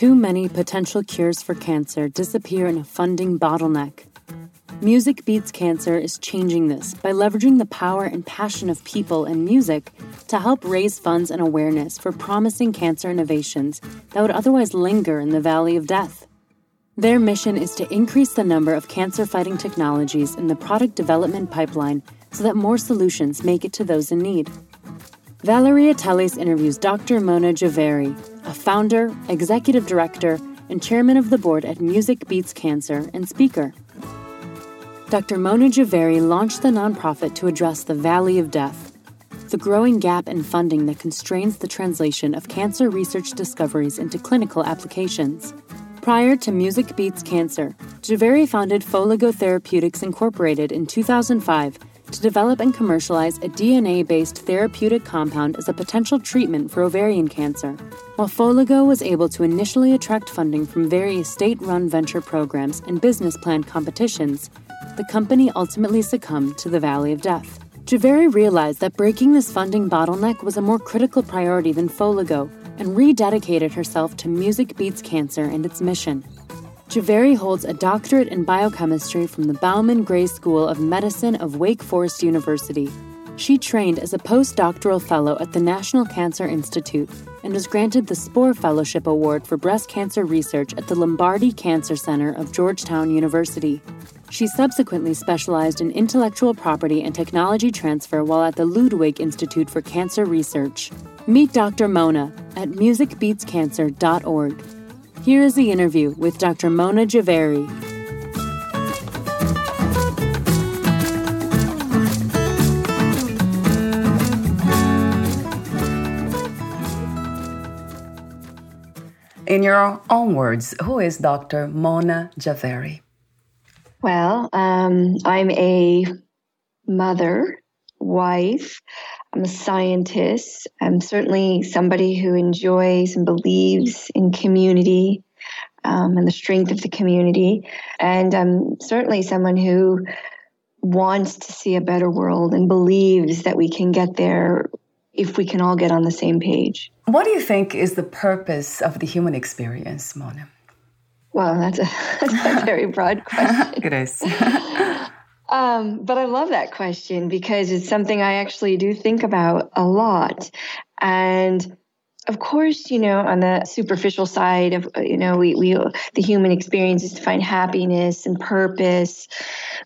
Too many potential cures for cancer disappear in a funding bottleneck. Music Beats Cancer is changing this by leveraging the power and passion of people and music to help raise funds and awareness for promising cancer innovations that would otherwise linger in the valley of death. Their mission is to increase the number of cancer fighting technologies in the product development pipeline so that more solutions make it to those in need. Valeria Teles interviews Dr. Mona Jhaveri, a founder, executive director, and chairman of the board at Music Beats Cancer and speaker. Dr. Mona Jhaveri launched the nonprofit to address the Valley of Death, the growing gap in funding that constrains the translation of cancer research discoveries into clinical applications. Prior to Music Beats Cancer, Jhaveri founded Foligo Therapeutics Incorporated in 2005 to develop and commercialize a DNA based therapeutic compound as a potential treatment for ovarian cancer. While Foligo was able to initially attract funding from various state run venture programs and business plan competitions, the company ultimately succumbed to the Valley of Death. Jhaveri realized that breaking this funding bottleneck was a more critical priority than Foligo and rededicated herself to Music Beats Cancer and its mission. Jhaveri holds a doctorate in biochemistry from the Bowman Gray School of Medicine of Wake Forest University. She trained as a postdoctoral fellow at the National Cancer Institute and was granted the SPORE Fellowship Award for Breast Cancer Research at the Lombardi Cancer Center of Georgetown University. She subsequently specialized in intellectual property and technology transfer while at the Ludwig Institute for Cancer Research. Meet Dr. Mona at musicbeatscancer.org. Here is the interview with Dr. Mona Jhaveri. In your own words, who is Dr. Mona Jhaveri? Well, um, I'm a mother, wife, I'm a scientist. I'm certainly somebody who enjoys and believes in community um, and the strength of the community. And I'm certainly someone who wants to see a better world and believes that we can get there if we can all get on the same page. What do you think is the purpose of the human experience, Mona? Well, that's a, that's a very broad question. it is. Um, but I love that question because it's something I actually do think about a lot. And of course, you know, on the superficial side of, you know, we, we, the human experience is to find happiness and purpose.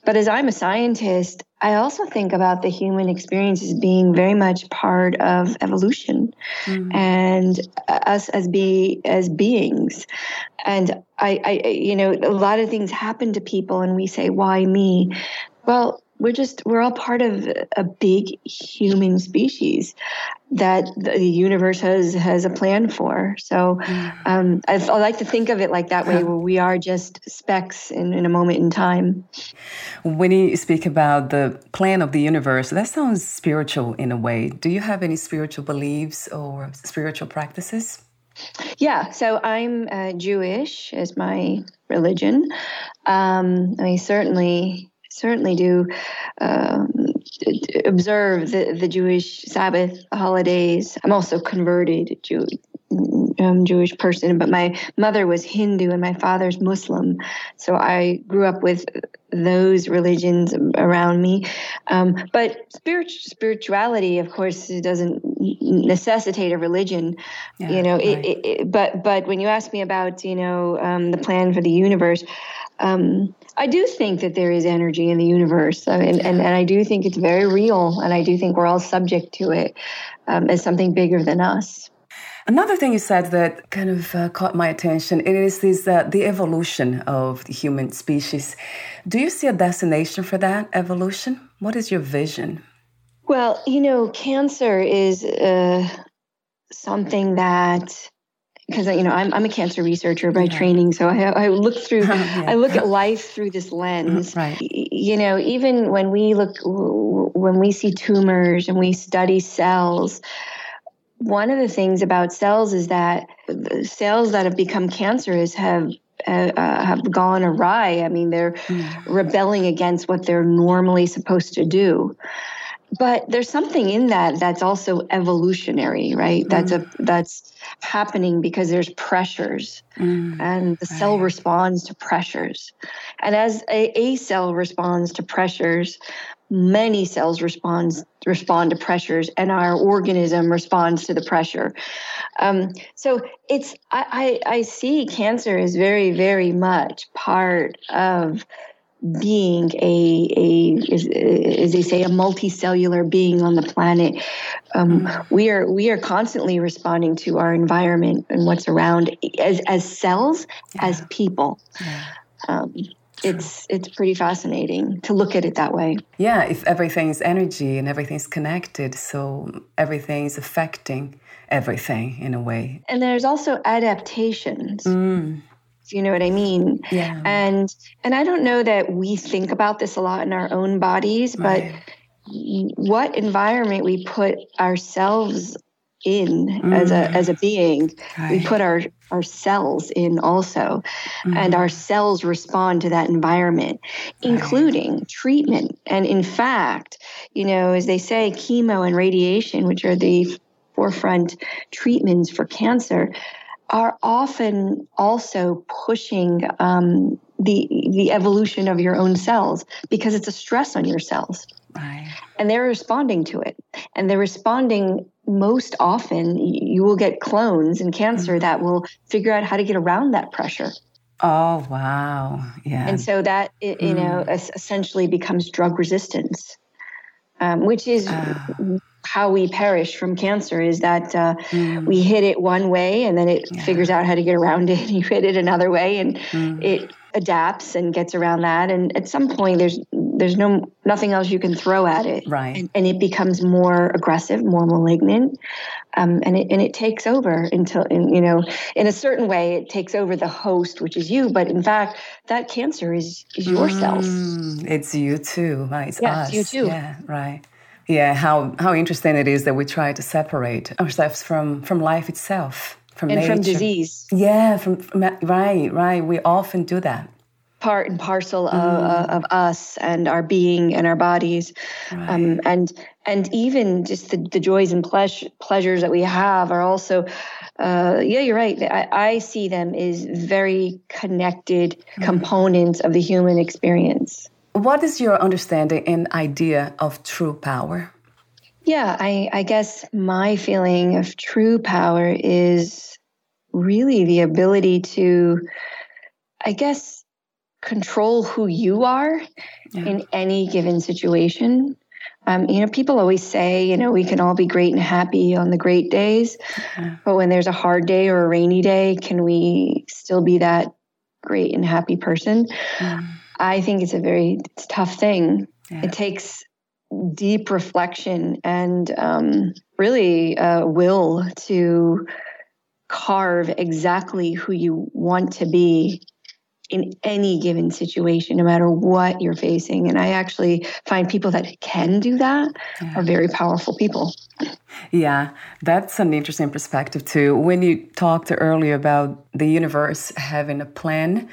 But as I'm a scientist, I also think about the human experience as being very much part of evolution mm. and us as be as beings. And I, I, you know, a lot of things happen to people, and we say, "Why me?" Well, we're just we're all part of a big human species that the universe has has a plan for. So mm. um, I, I, like to think of it like that way where we are just specks in, in a moment in time. When you speak about the plan of the universe that sounds spiritual in a way. Do you have any spiritual beliefs or spiritual practices? Yeah, so I'm uh, Jewish as my religion. Um, I mean, certainly certainly do um, observe the, the Jewish Sabbath holidays. I'm also converted Jew, um, Jewish person, but my mother was Hindu and my father's Muslim. So I grew up with those religions around me. Um, but spirit, spirituality, of course, doesn't necessitate a religion. Yeah, you know, right. it, it, but but when you ask me about you know um, the plan for the universe, um, I do think that there is energy in the universe, I mean, and and I do think it's very real, and I do think we're all subject to it um, as something bigger than us. Another thing you said that kind of uh, caught my attention it is this uh, the evolution of the human species. Do you see a destination for that evolution? What is your vision? Well, you know, cancer is uh, something that because you know I'm I'm a cancer researcher by yeah. training, so I, I look through yeah. I look at life through this lens. Right. You know, even when we look when we see tumors and we study cells, one of the things about cells is that cells that have become cancerous have uh, uh, have gone awry. I mean, they're mm. rebelling against what they're normally supposed to do. But there's something in that that's also evolutionary, right? Mm. That's a that's happening because there's pressures, mm. and the cell responds to pressures. And as a, a cell responds to pressures, many cells responds respond to pressures and our organism responds to the pressure um, so it's I, I, I see cancer as very very much part of being a, a as, they say a multicellular being on the planet um, mm-hmm. we are we are constantly responding to our environment and what's around as as cells yeah. as people yeah. um, it's it's pretty fascinating to look at it that way. Yeah, if everything is energy and everything's connected, so everything is affecting everything in a way. And there's also adaptations. Mm. You know what I mean. Yeah. And and I don't know that we think about this a lot in our own bodies, right. but what environment we put ourselves in mm. as a as a being right. we put our our cells in also mm. and our cells respond to that environment including right. treatment and in fact you know as they say chemo and radiation which are the forefront treatments for cancer are often also pushing um, the the evolution of your own cells because it's a stress on your cells Right. And they're responding to it. And they're responding most often. You will get clones in cancer mm-hmm. that will figure out how to get around that pressure. Oh, wow. Yeah. And so that, you mm. know, essentially becomes drug resistance, um, which is. Uh how we perish from cancer is that uh, mm. we hit it one way and then it yeah. figures out how to get around it. You hit it another way and mm. it adapts and gets around that. And at some point, there's there's no nothing else you can throw at it, right? And, and it becomes more aggressive, more malignant, um, and it and it takes over until in, you know in a certain way it takes over the host, which is you. But in fact, that cancer is is your mm, cells. It's you too, right? It's yeah, us. It's you too. Yeah, right. Yeah, how how interesting it is that we try to separate ourselves from from life itself from and nature. from disease. Yeah, from, from, right, right. We often do that. Part and parcel of, mm. of us and our being and our bodies, right. um, and and even just the, the joys and pleasure, pleasures that we have are also. Uh, yeah, you're right. I, I, see them as very connected mm. components of the human experience. What is your understanding and idea of true power? Yeah, I, I guess my feeling of true power is really the ability to, I guess, control who you are yeah. in any given situation. Um, you know, people always say, you know, we can all be great and happy on the great days, yeah. but when there's a hard day or a rainy day, can we still be that great and happy person? Mm. I think it's a very it's tough thing. Yeah. It takes deep reflection and um, really uh, will to carve exactly who you want to be in any given situation, no matter what you're facing. And I actually find people that can do that yeah. are very powerful people. Yeah, that's an interesting perspective too. When you talked earlier about the universe having a plan,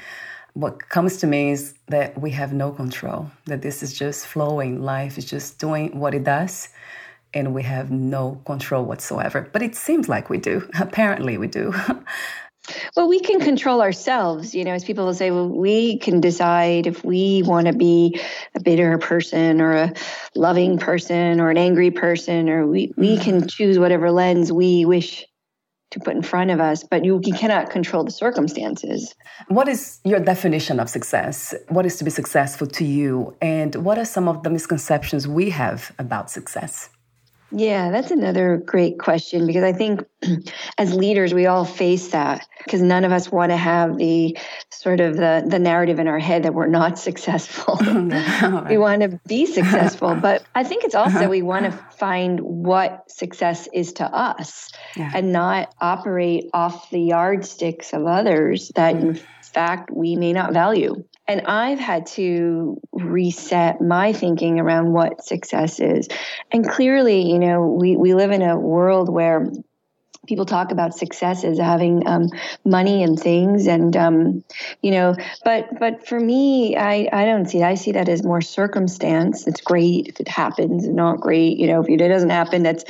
what comes to me is that we have no control, that this is just flowing. Life is just doing what it does, and we have no control whatsoever. But it seems like we do. Apparently, we do. Well, we can control ourselves, you know, as people will say, well, we can decide if we want to be a bitter person or a loving person or an angry person, or we, we can mm-hmm. choose whatever lens we wish to put in front of us, but you, you cannot control the circumstances. What is your definition of success? What is to be successful to you? And what are some of the misconceptions we have about success? Yeah, that's another great question because I think as leaders we all face that because none of us want to have the sort of the the narrative in our head that we're not successful. we want to be successful, but I think it's also uh-huh. we want to find what success is to us yeah. and not operate off the yardsticks of others that in mm-hmm. fact we may not value. And I've had to reset my thinking around what success is. And clearly, you know, we, we live in a world where people talk about success as having um, money and things and um, you know but but for me I, I don't see it. i see that as more circumstance it's great if it happens not great you know if it doesn't happen that's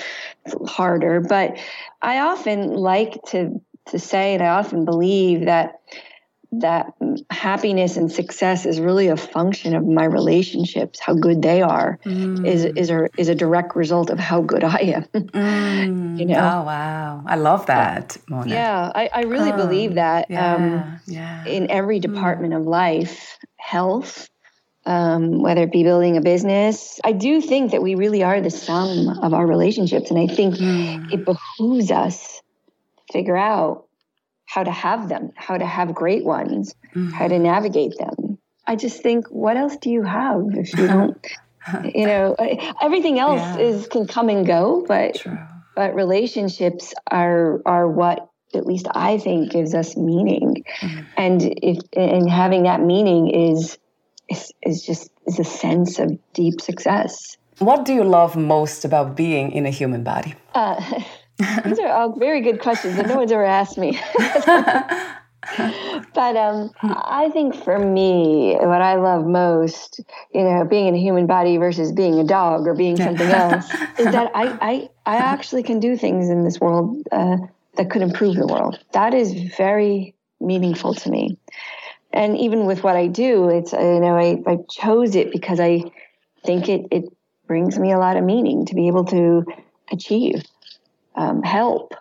harder but i often like to to say and i often believe that that happiness and success is really a function of my relationships how good they are mm. is is a is a direct result of how good i am mm. you know oh wow i love that Mona. yeah i, I really oh, believe that yeah, um, yeah. in every mm. department mm. of life health um, whether it be building a business i do think that we really are the sum of our relationships and i think mm. it behooves us to figure out how to have them, how to have great ones, mm-hmm. how to navigate them. I just think, what else do you have if you don't? you know, everything else yeah. is can come and go, but True. but relationships are are what at least I think gives us meaning, mm-hmm. and if and having that meaning is is, is just is a sense of deep success. What do you love most about being in a human body? Uh, These are all very good questions that no one's ever asked me. but um, I think for me, what I love most, you know, being in a human body versus being a dog or being something else, is that I, I, I actually can do things in this world uh, that could improve the world. That is very meaningful to me. And even with what I do, it's, you know, I, I chose it because I think it, it brings me a lot of meaning to be able to achieve um, help,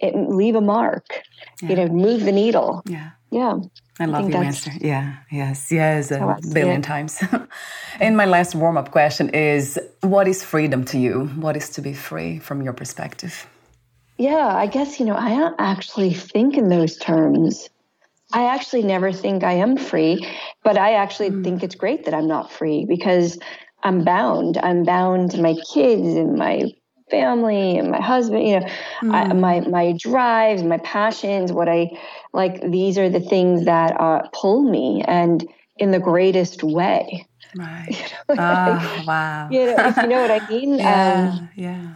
it, leave a mark, yeah. you know, move the needle. Yeah. Yeah. I love I your answer. Yeah, yes, yes, a billion times. and my last warm up question is what is freedom to you? What is to be free from your perspective? Yeah, I guess, you know, I don't actually think in those terms. I actually never think I am free, but I actually mm. think it's great that I'm not free because I'm bound. I'm bound to my kids and my family and my husband you know mm. I, my my drives my passions what i like these are the things that uh, pull me and in the greatest way. Right. You know, oh, wow. you know if you know what i mean? Yeah um, yeah.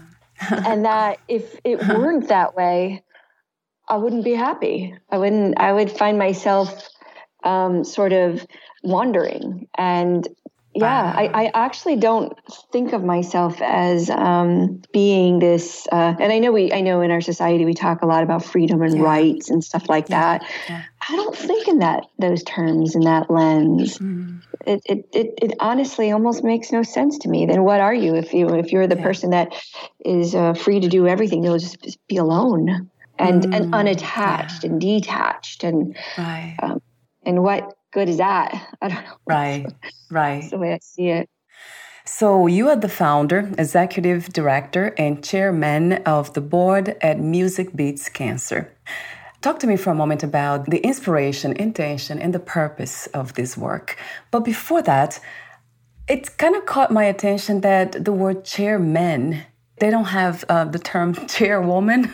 and that if it weren't that way i wouldn't be happy. I wouldn't i would find myself um, sort of wandering. And yeah, I, I, actually don't think of myself as um, being this. Uh, and I know we, I know in our society we talk a lot about freedom and yeah. rights and stuff like yeah. that. Yeah. I don't think in that those terms in that lens. Mm. It, it, it it honestly almost makes no sense to me. Then what are you if you if you're the person that is uh, free to do everything? You'll just, just be alone and mm. and unattached and detached and right. um, and what good is that? I don't know. Right, right. That's the way I see it. So, you are the founder, executive director, and chairman of the board at Music Beats Cancer. Talk to me for a moment about the inspiration, intention, and the purpose of this work. But before that, it kind of caught my attention that the word chairman, they don't have uh, the term chairwoman.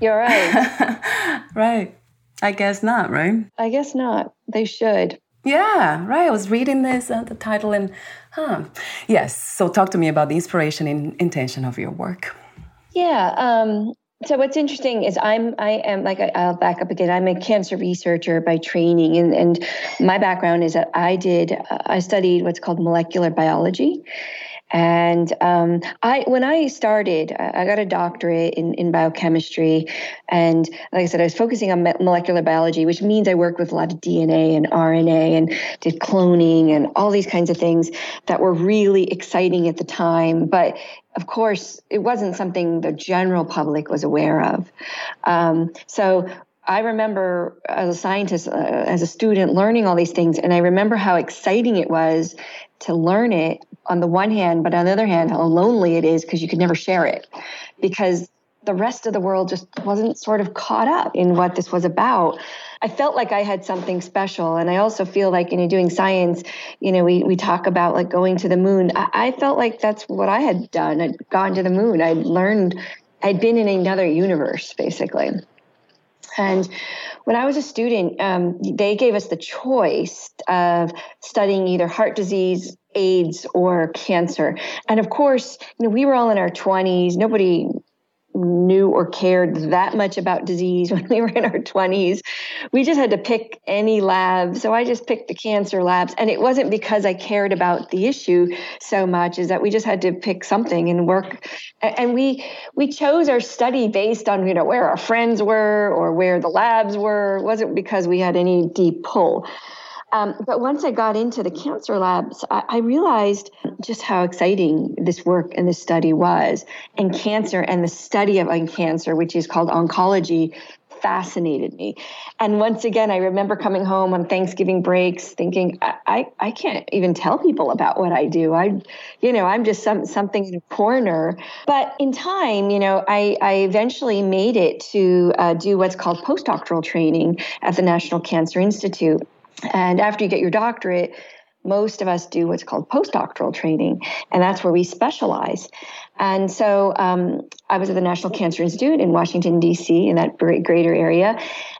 You're right. right. I guess not, right? I guess not. They should. Yeah, right. I was reading this, uh, the title, and huh. Yes. So, talk to me about the inspiration and intention of your work. Yeah. Um, so what's interesting is I'm I am like I'll back up again. I'm a cancer researcher by training, and and my background is that I did uh, I studied what's called molecular biology, And um, I, when I started, I got a doctorate in, in biochemistry, and like I said, I was focusing on molecular biology, which means I worked with a lot of DNA and RNA and did cloning and all these kinds of things that were really exciting at the time. But of course, it wasn't something the general public was aware of. Um, so I remember as a scientist, uh, as a student, learning all these things, and I remember how exciting it was to learn it on the one hand, but on the other hand, how lonely it is because you could never share it because the rest of the world just wasn't sort of caught up in what this was about. I felt like I had something special. And I also feel like, you know, doing science, you know, we, we talk about like going to the moon. I, I felt like that's what I had done. I'd gone to the moon. I'd learned, I'd been in another universe, basically. And when I was a student, um, they gave us the choice of studying either heart disease, AIDS, or cancer. And of course, you know, we were all in our 20s. Nobody knew or cared that much about disease when we were in our 20s. We just had to pick any lab. So I just picked the cancer labs. And it wasn't because I cared about the issue so much, is that we just had to pick something and work. And we we chose our study based on, you know, where our friends were or where the labs were. It wasn't because we had any deep pull. Um, but once I got into the cancer labs, I, I, realized just how exciting this work and this study was. And cancer and the study of cancer, which is called oncology, fascinated me. And once again, I remember coming home on Thanksgiving breaks thinking, I, I, I, can't even tell people about what I do. I, you know, I'm just some, something in a corner. But in time, you know, I, I eventually made it to uh, do what's called postdoctoral training at the National Cancer Institute. And after you get your doctorate, most of us do what's called postdoctoral training, and that's where we specialize. And so um, I was at the National Cancer Institute in Washington, D.C., in that greater area,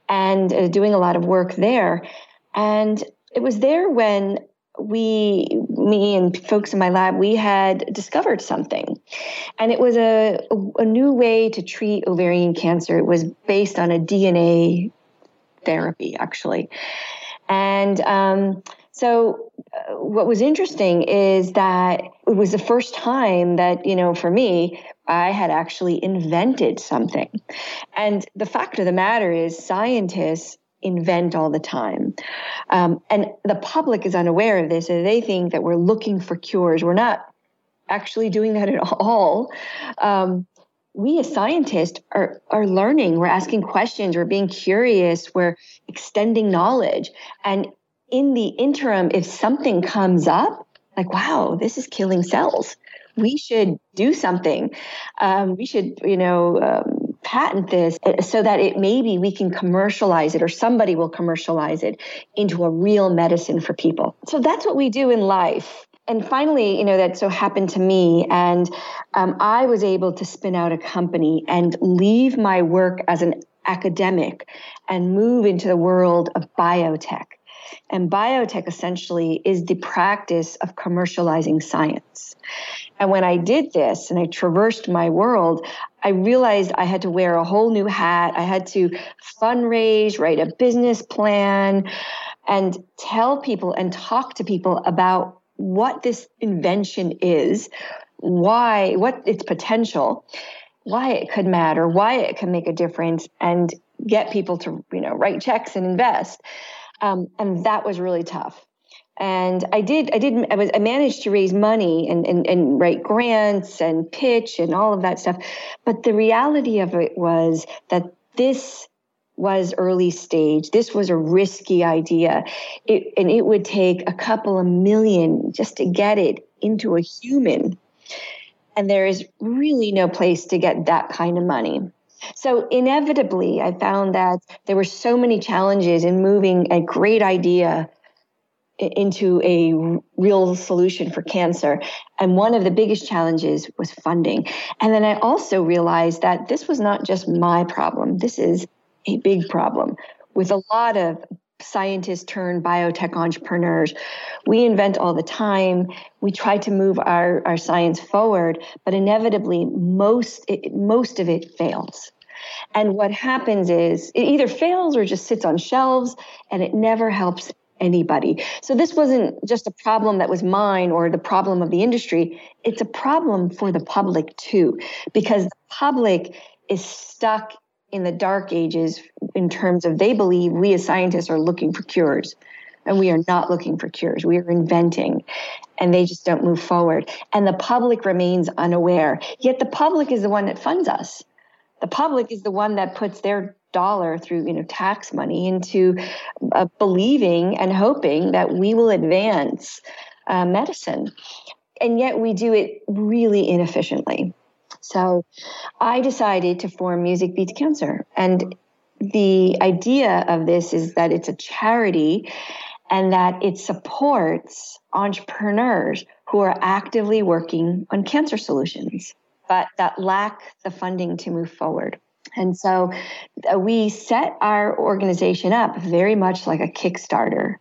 and uh, doing a lot of work there. And it was there when we, me and folks in my lab, we had discovered something. And it was a, a new way to treat ovarian cancer. It was based on a DNA therapy, actually. And um, so, uh, what was interesting is that it was the first time that, you know, for me, I had actually invented something. And the fact of the matter is, scientists invent all the time. Um, and the public is unaware of this, and they think that we're looking for cures. We're not actually doing that at all. Um, we as scientists are, are learning, we're asking questions, we're being curious, we're extending knowledge. And in the interim, if something comes up, like, wow, this is killing cells, we should do something. Um, we should, you know, um, patent this so that it maybe we can commercialize it or somebody will commercialize it into a real medicine for people. So that's what we do in life and finally, you know, that so happened to me. And um, I was able to spin out a company and leave my work as an academic and move into the world of biotech. And biotech essentially is the practice of commercializing science. And when I did this and I traversed my world, I realized I had to wear a whole new hat. I had to fundraise, write a business plan, and tell people and talk to people about what this invention is, why, what its potential, why it could matter, why it can make a difference, and get people to you know write checks and invest. Um, and that was really tough. And I did, I did, I was, I managed to raise money and, and, and write grants and pitch and all of that stuff. But the reality of it was that this was early stage. This was a risky idea. It, and it would take a couple of million just to get it into a human. And there is really no place to get that kind of money. So, inevitably, I found that there were so many challenges in moving a great idea into a real solution for cancer. And one of the biggest challenges was funding. And then I also realized that this was not just my problem, this is a big problem with a lot of scientists turned biotech entrepreneurs. We invent all the time. We try to move our, our science forward, but inevitably most it, most of it fails. And what happens is it either fails or just sits on shelves and it never helps anybody. So this wasn't just a problem that was mine or the problem of the industry. It's a problem for the public too, because the public is stuck in the dark ages in terms of they believe we as scientists are looking for cures and we are not looking for cures. We are inventing, and they just don't move forward. And the public remains unaware. Yet the public is the one that funds us. The public is the one that puts their dollar through you know tax money into uh, believing and hoping that we will advance uh, medicine, and yet we do it really inefficiently. So, I decided to form Music Beats Cancer, and the idea of this is that it's a charity and that it supports entrepreneurs who are actively working on cancer solutions, but that lack the funding to move forward. And so uh, we set our organization up very much like a Kickstarter.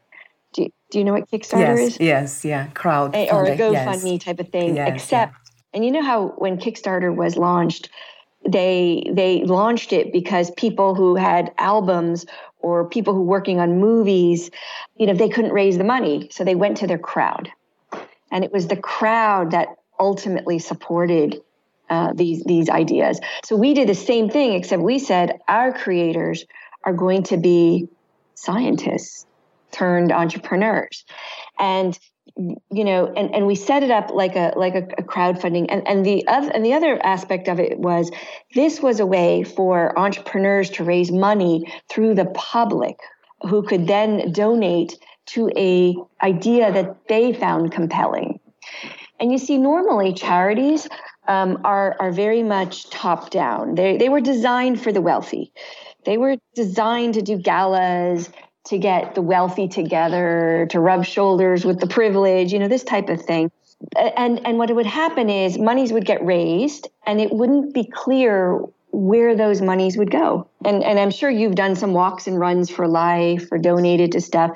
Do, do you know what Kickstarter yes, is? Yes, yeah, crowd or a GoFundMe yes. type of thing. Yes, except, yeah. And you know how when Kickstarter was launched, they they launched it because people who had albums or people who were working on movies, you know, they couldn't raise the money. So they went to their crowd. And it was the crowd that ultimately supported uh, these these ideas. So we did the same thing, except we said our creators are going to be scientists turned entrepreneurs, and you know, and, and we set it up like a like a, a crowdfunding. And and the other and the other aspect of it was this was a way for entrepreneurs to raise money through the public, who could then donate to a idea that they found compelling. And you see, normally charities um, are are very much top down. They they were designed for the wealthy. They were designed to do galas to get the wealthy together, to rub shoulders with the privileged, you know, this type of thing. And and what would happen is monies would get raised, and it wouldn't be clear where those monies would go. And and I'm sure you've done some walks and runs for life or donated to stuff.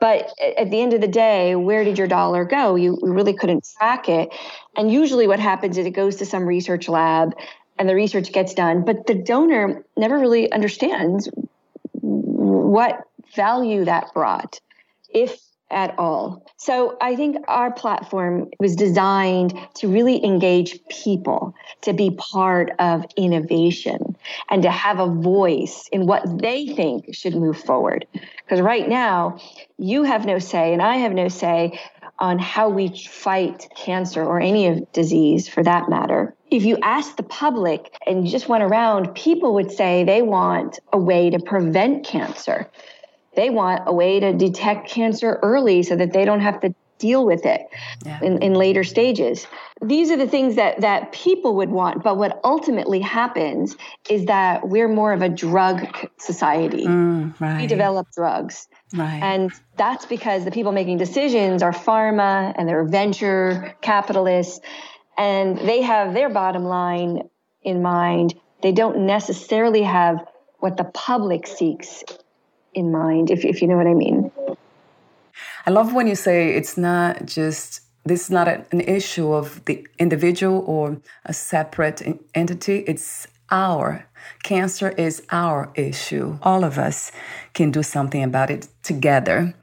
But at the end of the day, where did your dollar go? You really couldn't track it. And usually what happens is it goes to some research lab and the research gets done, but the donor never really understands what value that brought, if at all. So I think our platform was designed to really engage people, to be part of innovation, and to have a voice in what they think should move forward. Because right now, you have no say, and I have no say on how we fight cancer or any of disease for that matter. If you ask the public and you just went around, people would say they want a way to prevent cancer. They want a way to detect cancer early so that they don't have to deal with it yeah. in, in later stages. These are the things that that people would want, but what ultimately happens is that we're more of a drug society. Mm, right. We develop drugs. Right. And that's because the people making decisions are pharma and they're venture capitalists and they have their bottom line in mind. They don't necessarily have what the public seeks in mind, if, if you know what I mean. I love when you say it's not just this is not an issue of the individual or a separate entity. It's our cancer is our issue. All of us can do something about it together.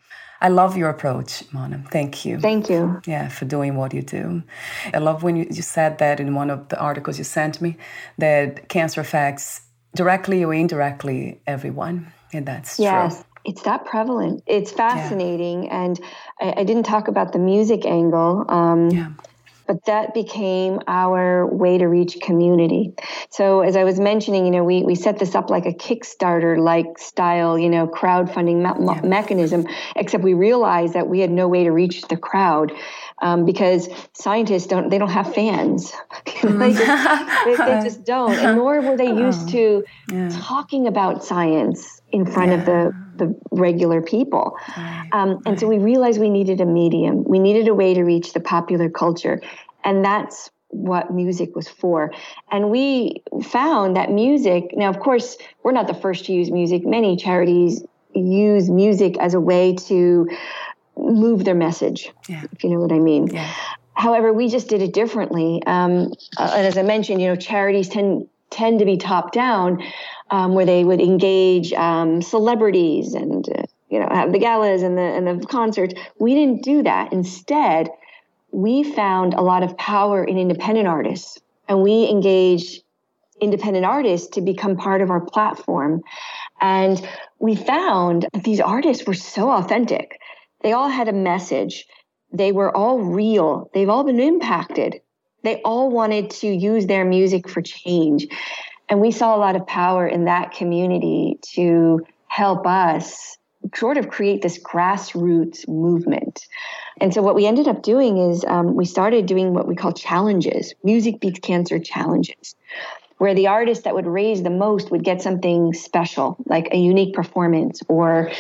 I love your approach, Mona. Thank you. Thank you. Yeah, for doing what you do. I love when you, you said that in one of the articles you sent me that cancer affects directly or indirectly everyone. And that's yes. true. It's that prevalent. It's fascinating. Yeah. And I, I, didn't talk about the music angle. Um, yeah. But that became our way to reach community. So as I was mentioning, you know, we, we set this up like a Kickstarter like style, you know, crowdfunding me- yeah. mechanism, except we realized that we had no way to reach the crowd um, because scientists don't they don't have fans. They, just, they, they, just, don't, and nor were they used to yeah. talking about science in front yeah. of the the regular people. Right. Um, and right. so we realized we needed a medium. We needed a way to reach the popular culture, and that's what music was for. And we found that music. Now, of course, we're not the first to use music. Many charities use music as a way to move their message, yeah. if you know what I mean. Yeah. However, we just did it differently. Um, uh, and as I mentioned, you know, charities tend tend to be top down, um, where they would engage um, celebrities and uh, you know, have the galas and the and the concerts. We didn't do that. Instead, we found a lot of power in independent artists, and we engaged independent artists to become part of our platform. And we found that these artists were so authentic. They all had a message. They were all real. They've all been impacted. They all wanted to use their music for change. And we saw a lot of power in that community to help us sort of create this grassroots movement. And so what we ended up doing is um, we started doing what we call challenges, music beats cancer challenges, where the artist that would raise the most would get something special, like a unique performance or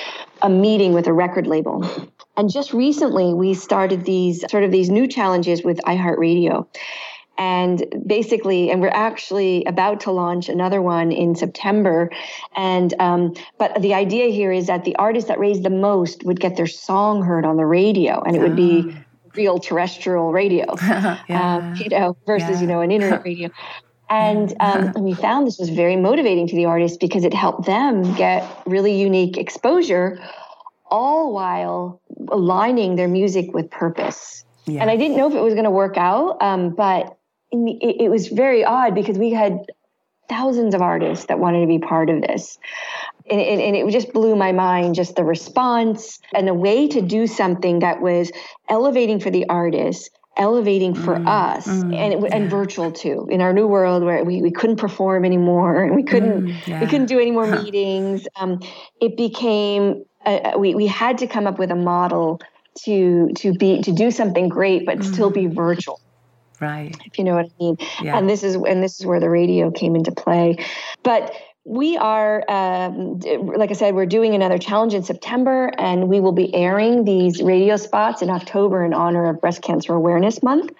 a meeting with a record label. And just recently, we started these sort of these new challenges with iHeartRadio and basically and we're actually about to launch another one in september and um, but the idea here is that the artists that raised the most would get their song heard on the radio and it would be ah. real terrestrial radio yeah. um, you know versus yeah. you know an internet radio and um, we found this was very motivating to the artists because it helped them get really unique exposure all while aligning their music with purpose yeah. And I didn't know if it was going to work out, um, but it, it was very odd because we had thousands of artists that wanted to be part of this. And, and, and, it just blew my mind just the response and the way to do something that was elevating for the artists elevating for mm, us mm, and it, yeah. and virtual too in our new world where we, we couldn't perform anymore and we couldn't mm, yeah. we couldn't do any more huh. meetings um, it became uh, we, we had to come up with a model to to be to do something great but still be mm. virtual Right. If you know what I mean. Yeah. And this is and this is where the radio came into play. But we are, um, like I said, we're doing another challenge in September, and we will be airing these radio spots in October in honor of Breast Cancer Awareness Month.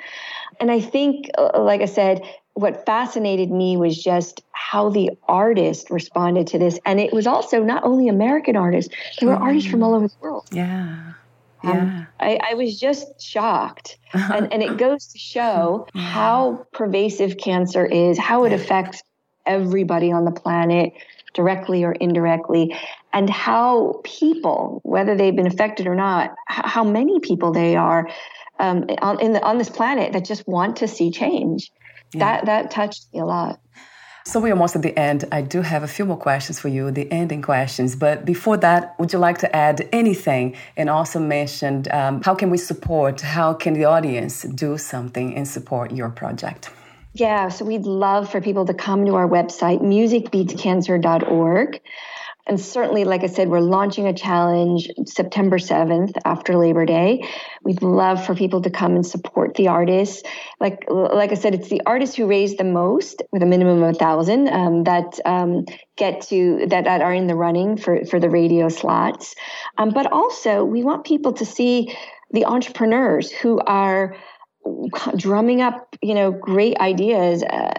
And I think, uh, like I said, what fascinated me was just how the artist responded to this. And it was also not only American artists, there were mm. artists from all over the world. Yeah. Um, yeah. I, I, was just shocked. and, and it goes to show how pervasive cancer is, how it affects everybody on the planet, directly or indirectly, and how people, whether they've been affected or not, how many people they are um, on, in the, on this planet that just want to see change. Yeah. That, that touched me a lot. So we're almost at the end. I do have a few more questions for you, the ending questions. But before that, would you like to add anything? And also mentioned um, how can we support? How can the audience do something and support your project? Yeah, so we'd love for people to come to our website, musicbeatscancer.org. And certainly, like I said, we're launching a challenge September 7th after Labor Day. We'd love for people to come and support the artists. Like, like I said, it's the artists who raise the most with a minimum of a thousand um, that um, get to that, that are in the running for, for the radio slots. Um, but also, we want people to see the entrepreneurs who are drumming up you know great ideas uh,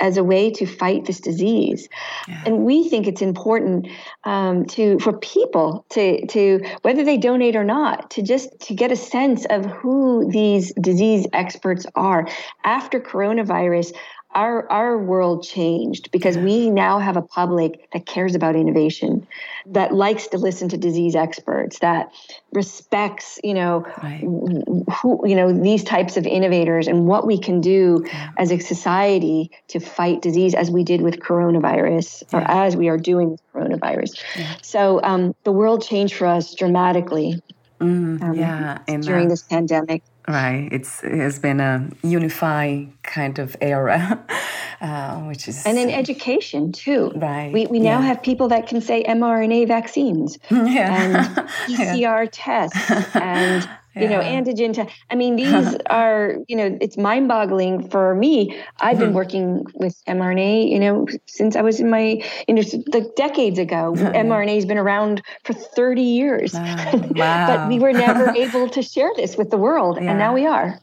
as a way to fight this disease yeah. and we think it's important um, to for people to to whether they donate or not to just to get a sense of who these disease experts are after coronavirus our our world changed because we now have a public that cares about innovation, that likes to listen to disease experts, that respects, you know, right. who you know these types of innovators and what we can do yeah. as a society to fight disease, as we did with coronavirus, yeah. or as we are doing with coronavirus. Yeah. So um, the world changed for us dramatically. Mm, um, yeah, during uh, this pandemic. Right. It's it has been a unifying kind of era, uh, which is and in education too. Right. We we now yeah. have people that can say mRNA vaccines yeah. and PCR tests and yeah. you know, antigen test. I mean, these are, you know, it's mind boggling for me. I've been mm-hmm. working with mRNA, you know, since I was in my, you know, like decades ago. mRNA has been around for 30 years. Wow. wow. but we were never able to share this with the world. Yeah. And now we are.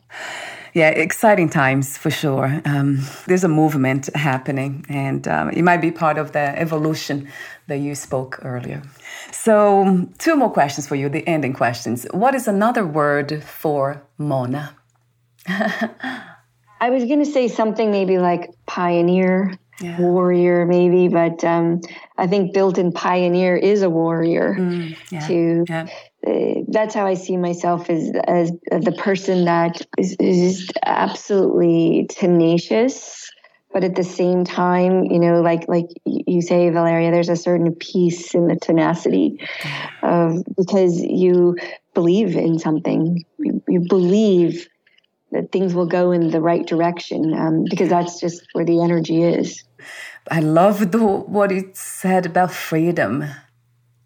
Yeah, exciting times for sure. Um, there's a movement happening, and um, it might be part of the evolution that you spoke earlier. So, two more questions for you, the ending questions. What is another word for Mona? I was going to say something maybe like pioneer. yeah. warrior, maybe, but um, I think built-in pioneer is a warrior. Mm, yeah, to yeah. That's how I see myself as as the person that is, is absolutely tenacious, but at the same time, you know, like like you say, Valeria, there's a certain peace in the tenacity of because you believe in something, you, you believe that things will go in the right direction um, because that's just where the energy is. I love the, what it said about freedom.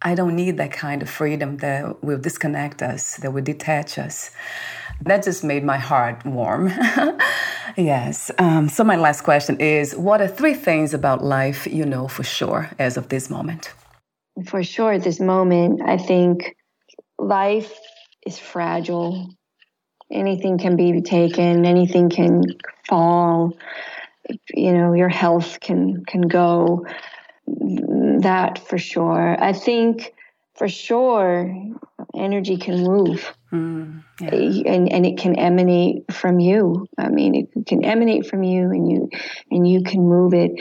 I don't need that kind of freedom that will disconnect us, that will detach us. That just made my heart warm. yes. Um, so, my last question is What are three things about life you know for sure as of this moment? For sure, at this moment, I think life is fragile anything can be taken, anything can fall. You know, your health can can go. That for sure. I think for sure, energy can move. Mm, yeah. and and it can emanate from you. I mean, it can emanate from you, and you and you can move it.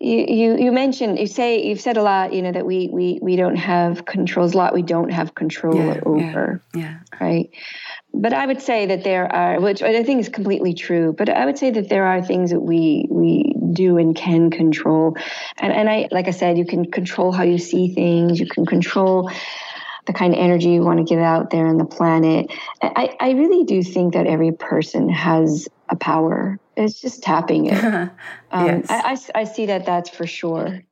You, you you mentioned you say you've said a lot. You know that we we we don't have controls. A lot we don't have control yeah, over. Yeah, yeah. Right but I would say that there are, which I think is completely true. But I would say that there are things that we we do and can control, and and I like I said, you can control how you see things. You can control the kind of energy you want to give out there in the planet. I I really do think that every person has a power. It's just tapping it. um, yes. I, I I see that that's for sure.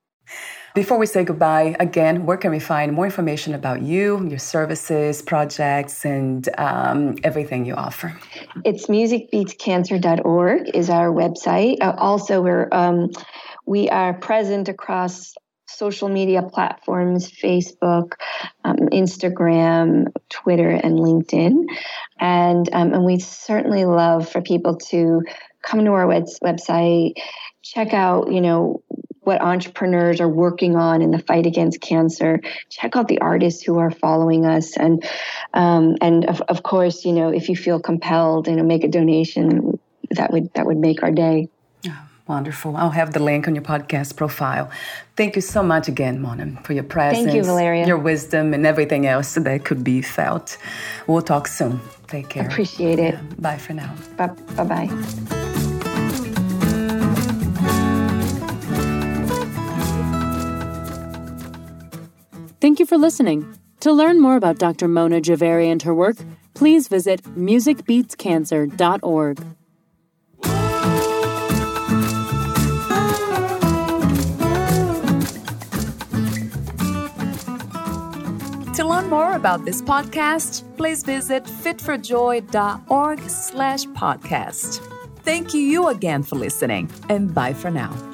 Before we say goodbye, again, where can we find more information about you, your services, projects, and um, everything you offer? It's musicbeatscancer.org is our website. Uh, also, we're um, we are present across social media platforms Facebook, um, Instagram, Twitter, and LinkedIn. And, um, and we certainly love for people to come to our web- website, check out, you know, what entrepreneurs are working on in the fight against cancer. Check out the artists who are following us, and um, and of, of course, you know, if you feel compelled, you know, make a donation. That would that would make our day. Oh, wonderful. I'll have the link on your podcast profile. Thank you so much again, Mona, for your presence, Thank you, Valeria. your wisdom, and everything else that could be felt. We'll talk soon. Take care. Appreciate it. Yeah. Bye for now. Bye bye. Thank you for listening. To learn more about Dr. Mona Jhaveri and her work, please visit musicbeatscancer.org. To learn more about this podcast, please visit fitforjoy.org slash podcast. Thank you again for listening, and bye for now.